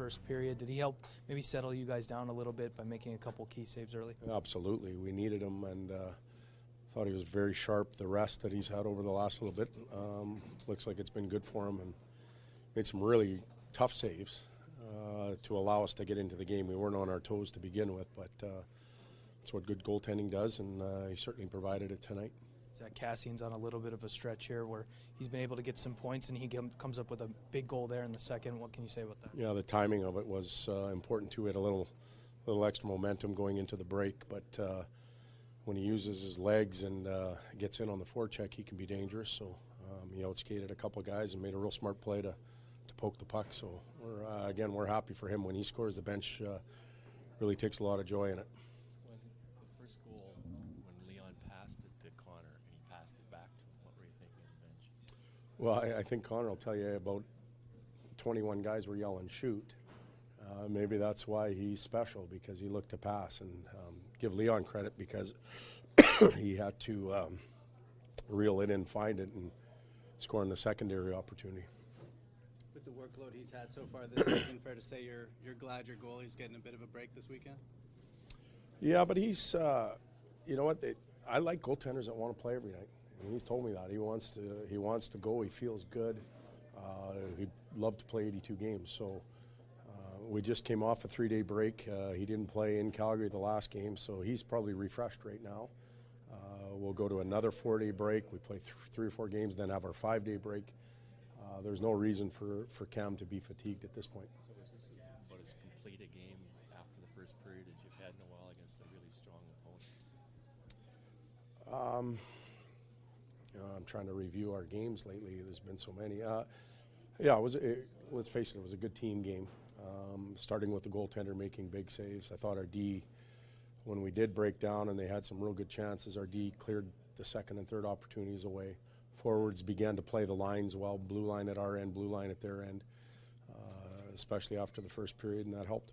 first period. Did he help maybe settle you guys down a little bit by making a couple key saves early? Absolutely. We needed him and uh, thought he was very sharp. The rest that he's had over the last little bit um, looks like it's been good for him and made some really tough saves uh, to allow us to get into the game. We weren't on our toes to begin with, but uh, that's what good goaltending does, and uh, he certainly provided it tonight. Zack Kassian's on a little bit of a stretch here where he's been able to get some points and he comes up with a big goal there in the second. What can you say about that? Yeah, the timing of it was uh, important too. Had a little, little extra momentum going into the break, but uh, when he uses his legs and uh, gets in on the forecheck, he can be dangerous. So um, he outskated a couple of guys and made a real smart play to, to poke the puck. So we're, uh, again, we're happy for him when he scores. The bench uh, really takes a lot of joy in it. When the first goal, when Leon passed it to Connor and he passed it back to him, what were you thinking on the bench? Well, I, I think Connor will tell you about 21 guys were yelling shoot. Uh, maybe that's why he's special because he looked to pass and um, give Leon credit because he had to um, reel it in, find it, and score in the secondary opportunity. With the workload he's had so far this season, fair to say you're you're glad your goalie's getting a bit of a break this weekend. Yeah, but he's, uh, you know what? They, I like goaltenders that want to play every night, and he's told me that he wants to. He wants to go. He feels good. Uh, he'd love to play 82 games. So uh, we just came off a three-day break. Uh, he didn't play in Calgary the last game, so he's probably refreshed right now. Uh, we'll go to another four-day break. We play th- three or four games, then have our five-day break. Uh, there's no reason for, for Cam to be fatigued at this point. So was this about as complete a game after the first period as you've had in a while against a really strong opponent? Um, know, I'm trying to review our games lately. There's been so many. Uh, yeah, it was. It, let's face it, it was a good team game. Um, starting with the goaltender making big saves. I thought our D, when we did break down and they had some real good chances, our D cleared the second and third opportunities away. Forwards began to play the lines well. Blue line at our end, blue line at their end, uh, especially after the first period, and that helped.